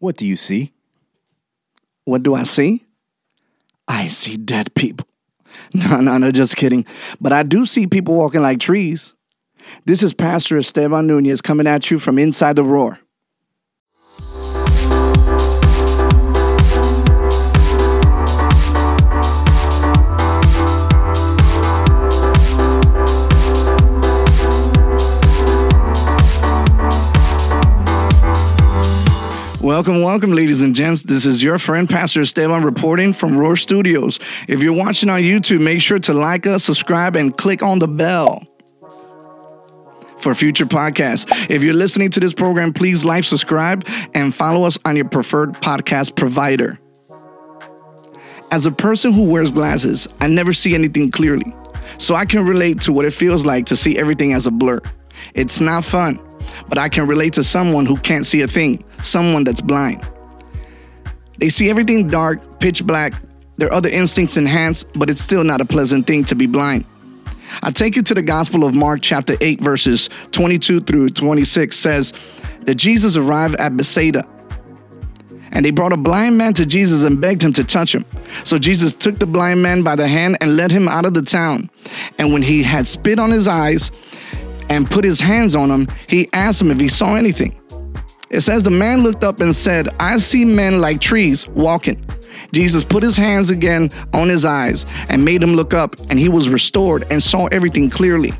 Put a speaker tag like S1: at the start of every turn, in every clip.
S1: What do you see?
S2: What do I see? I see dead people. No, no, no, just kidding. But I do see people walking like trees. This is Pastor Esteban Nunez coming at you from inside the roar. Welcome, welcome, ladies and gents. This is your friend, Pastor Esteban, reporting from Roar Studios. If you're watching on YouTube, make sure to like us, subscribe, and click on the bell for future podcasts. If you're listening to this program, please like, subscribe, and follow us on your preferred podcast provider. As a person who wears glasses, I never see anything clearly, so I can relate to what it feels like to see everything as a blur. It's not fun but I can relate to someone who can't see a thing, someone that's blind. They see everything dark, pitch black, their other instincts enhanced, but it's still not a pleasant thing to be blind. I take you to the Gospel of Mark, chapter 8, verses 22 through 26 says that Jesus arrived at Bethsaida. And they brought a blind man to Jesus and begged him to touch him. So Jesus took the blind man by the hand and led him out of the town. And when he had spit on his eyes and put his hands on him, he asked him if he saw anything. It says the man looked up and said, I see men like trees walking. Jesus put his hands again on his eyes and made him look up, and he was restored and saw everything clearly.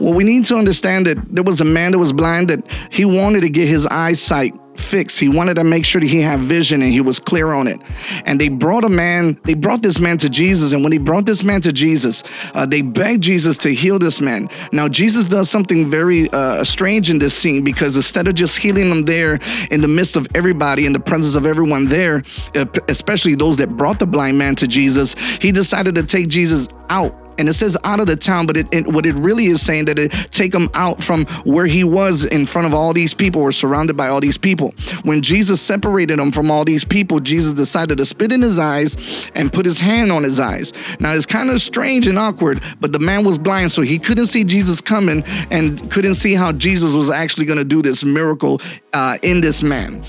S2: Well, we need to understand that there was a man that was blind that he wanted to get his eyesight fix. He wanted to make sure that he had vision and he was clear on it. And they brought a man, they brought this man to Jesus. And when he brought this man to Jesus, uh, they begged Jesus to heal this man. Now, Jesus does something very uh, strange in this scene because instead of just healing him there in the midst of everybody, in the presence of everyone there, uh, especially those that brought the blind man to Jesus, he decided to take Jesus out and it says out of the town, but it, it, what it really is saying that it take him out from where he was in front of all these people or surrounded by all these people. When Jesus separated him from all these people, Jesus decided to spit in his eyes and put his hand on his eyes. Now it's kind of strange and awkward, but the man was blind, so he couldn't see Jesus coming and couldn't see how Jesus was actually going to do this miracle uh, in this man.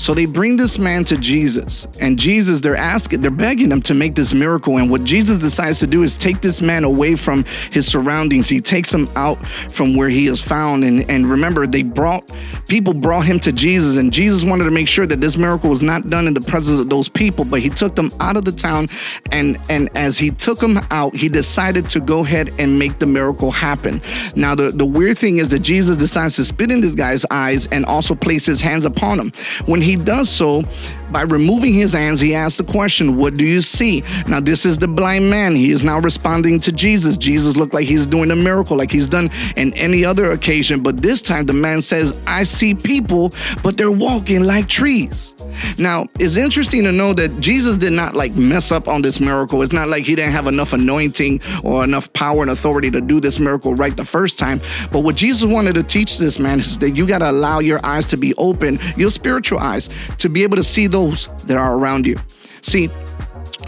S2: So they bring this man to Jesus, and Jesus, they're asking, they're begging him to make this miracle. And what Jesus decides to do is take this man away from his surroundings. He takes him out from where he is found. And, and remember, they brought people brought him to Jesus, and Jesus wanted to make sure that this miracle was not done in the presence of those people, but he took them out of the town. And and as he took them out, he decided to go ahead and make the miracle happen. Now, the, the weird thing is that Jesus decides to spit in this guy's eyes and also place his hands upon him. When he he does so by removing his hands, he asks the question, What do you see? Now, this is the blind man. He is now responding to Jesus. Jesus looked like he's doing a miracle, like he's done in any other occasion. But this time, the man says, I see people, but they're walking like trees. Now, it's interesting to know that Jesus did not like mess up on this miracle. It's not like he didn't have enough anointing or enough power and authority to do this miracle right the first time. But what Jesus wanted to teach this man is that you got to allow your eyes to be open, your spiritual eyes, to be able to see those that are around you. See,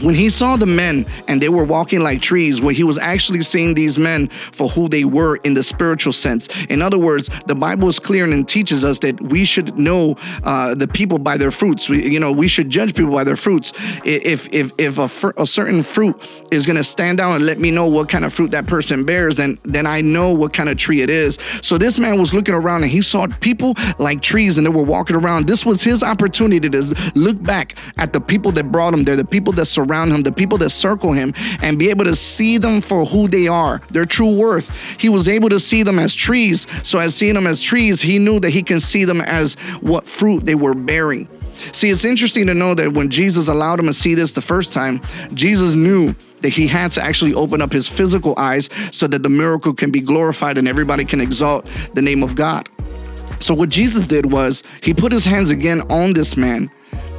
S2: when he saw the men and they were walking like trees, where he was actually seeing these men for who they were in the spiritual sense. In other words, the Bible is clear and teaches us that we should know uh, the people by their fruits. We, you know, we should judge people by their fruits. If if if a, fr- a certain fruit is going to stand out and let me know what kind of fruit that person bears, then then I know what kind of tree it is. So this man was looking around and he saw people like trees and they were walking around. This was his opportunity to look back at the people that brought him there, the people that surrounded around him, the people that circle him, and be able to see them for who they are, their true worth. He was able to see them as trees. So, as seeing them as trees, he knew that he can see them as what fruit they were bearing. See, it's interesting to know that when Jesus allowed him to see this the first time, Jesus knew that he had to actually open up his physical eyes so that the miracle can be glorified and everybody can exalt the name of God. So, what Jesus did was he put his hands again on this man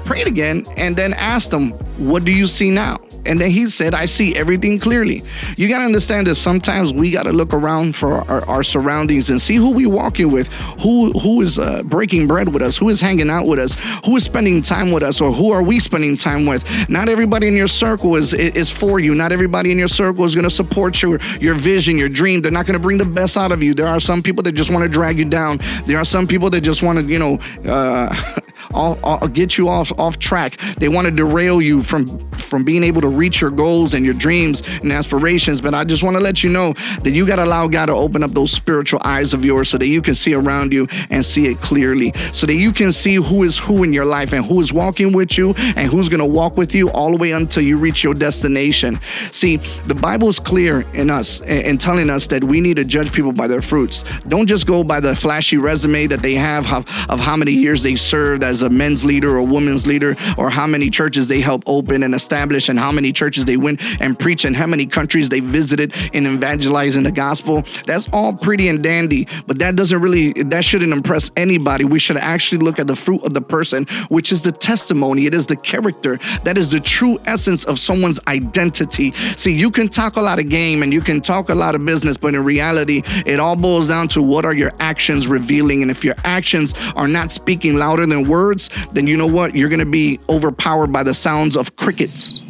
S2: prayed again, and then asked him, What do you see now? And then he said, I see everything clearly. You got to understand that sometimes we got to look around for our, our, surroundings and see who we walking with, who who is uh, breaking bread with us, who is hanging out with us, who is spending time with us, or who are we spending time with. Not everybody in your circle is is for you. Not everybody in your circle is going to support your your vision, your dream. They're not going to bring the best out of you. There are some people that just want to drag you down. There are some people that just want to, you know, uh, all, all, get you off off track. They want to derail you from from being able to reach your goals and your dreams and aspirations. But I just want to let you know that you got to allow God to open up those spiritual eyes of yours so that you can see around you and see it clearly, so that you can see who is who in your life and who is walking with you and who's going to walk with you all the way until you reach your destination. See, the Bible is clear in us in telling us that we need to judge people by their fruits. Don't just go by the flashy resume that they have of, of how many years they served as a men's leader or women's leader or how many churches they help open and establish and how many churches they went and preach and how many countries they visited in evangelizing the gospel. That's all pretty and dandy, but that doesn't really, that shouldn't impress anybody. We should actually look at the fruit of the person, which is the testimony. It is the character. That is the true essence of someone's identity. See, you can talk a lot of game and you can talk a lot of business, but in reality, it all boils down to what are your actions revealing. And if your actions are not speaking louder than words, then you know what? You're going to be overpowered by the sounds of crickets.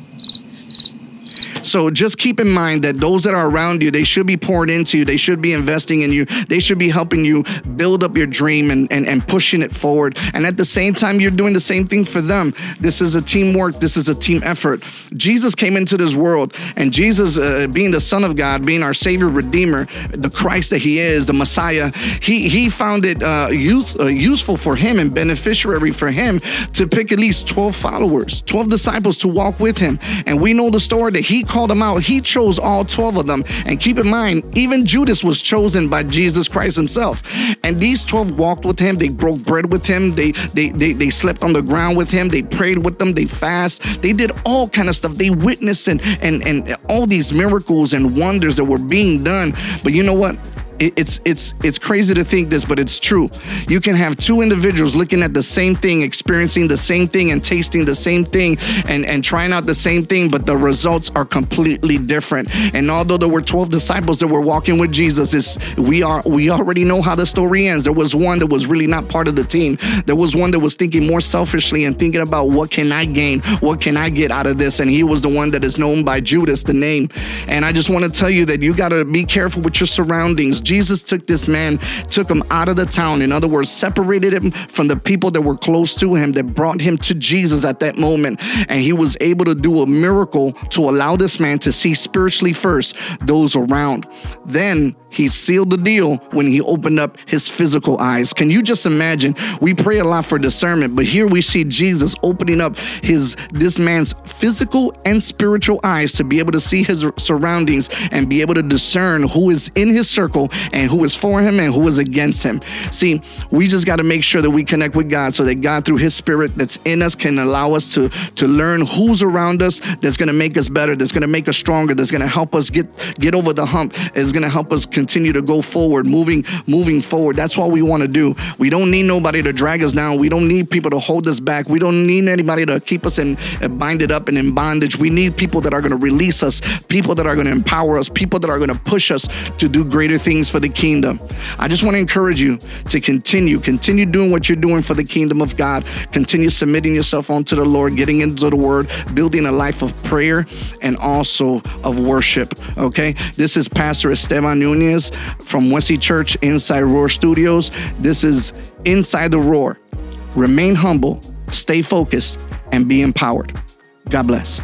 S2: So just keep in mind that those that are around you, they should be poured into you. They should be investing in you. They should be helping you build up your dream and, and, and pushing it forward. And at the same time, you're doing the same thing for them. This is a teamwork. This is a team effort. Jesus came into this world and Jesus, uh, being the son of God, being our savior, redeemer, the Christ that he is, the Messiah, he, he found it uh, use, uh, useful for him and beneficiary for him to pick at least 12 followers, 12 disciples to walk with him. And we know the story that he called them out, he chose all 12 of them. And keep in mind, even Judas was chosen by Jesus Christ himself. And these 12 walked with him, they broke bread with him, they they they, they slept on the ground with him, they prayed with them, they fast, they did all kind of stuff. They witnessed and and, and all these miracles and wonders that were being done. But you know what? It's it's it's crazy to think this, but it's true. You can have two individuals looking at the same thing, experiencing the same thing, and tasting the same thing, and and trying out the same thing, but the results are completely different. And although there were twelve disciples that were walking with Jesus, is we are we already know how the story ends. There was one that was really not part of the team. There was one that was thinking more selfishly and thinking about what can I gain, what can I get out of this, and he was the one that is known by Judas, the name. And I just want to tell you that you got to be careful with your surroundings. Jesus took this man, took him out of the town. In other words, separated him from the people that were close to him, that brought him to Jesus at that moment. And he was able to do a miracle to allow this man to see spiritually first those around. Then he sealed the deal when he opened up his physical eyes. Can you just imagine? We pray a lot for discernment, but here we see Jesus opening up his this man's physical and spiritual eyes to be able to see his surroundings and be able to discern who is in his circle and who is for him and who is against him. See, we just got to make sure that we connect with God so that God through his spirit that's in us can allow us to to learn who's around us that's going to make us better, that's going to make us stronger, that's going to help us get get over the hump, is going to help us continue to go forward, moving, moving forward. That's what we want to do. We don't need nobody to drag us down. We don't need people to hold us back. We don't need anybody to keep us in uh, binded up and in bondage. We need people that are going to release us, people that are going to empower us, people that are going to push us to do greater things for the kingdom. I just want to encourage you to continue, continue doing what you're doing for the kingdom of God. Continue submitting yourself onto the Lord, getting into the word, building a life of prayer and also of worship. Okay. This is Pastor Esteban Nunez from Wesley Church inside Roar Studios. This is Inside the Roar. Remain humble, stay focused, and be empowered. God bless.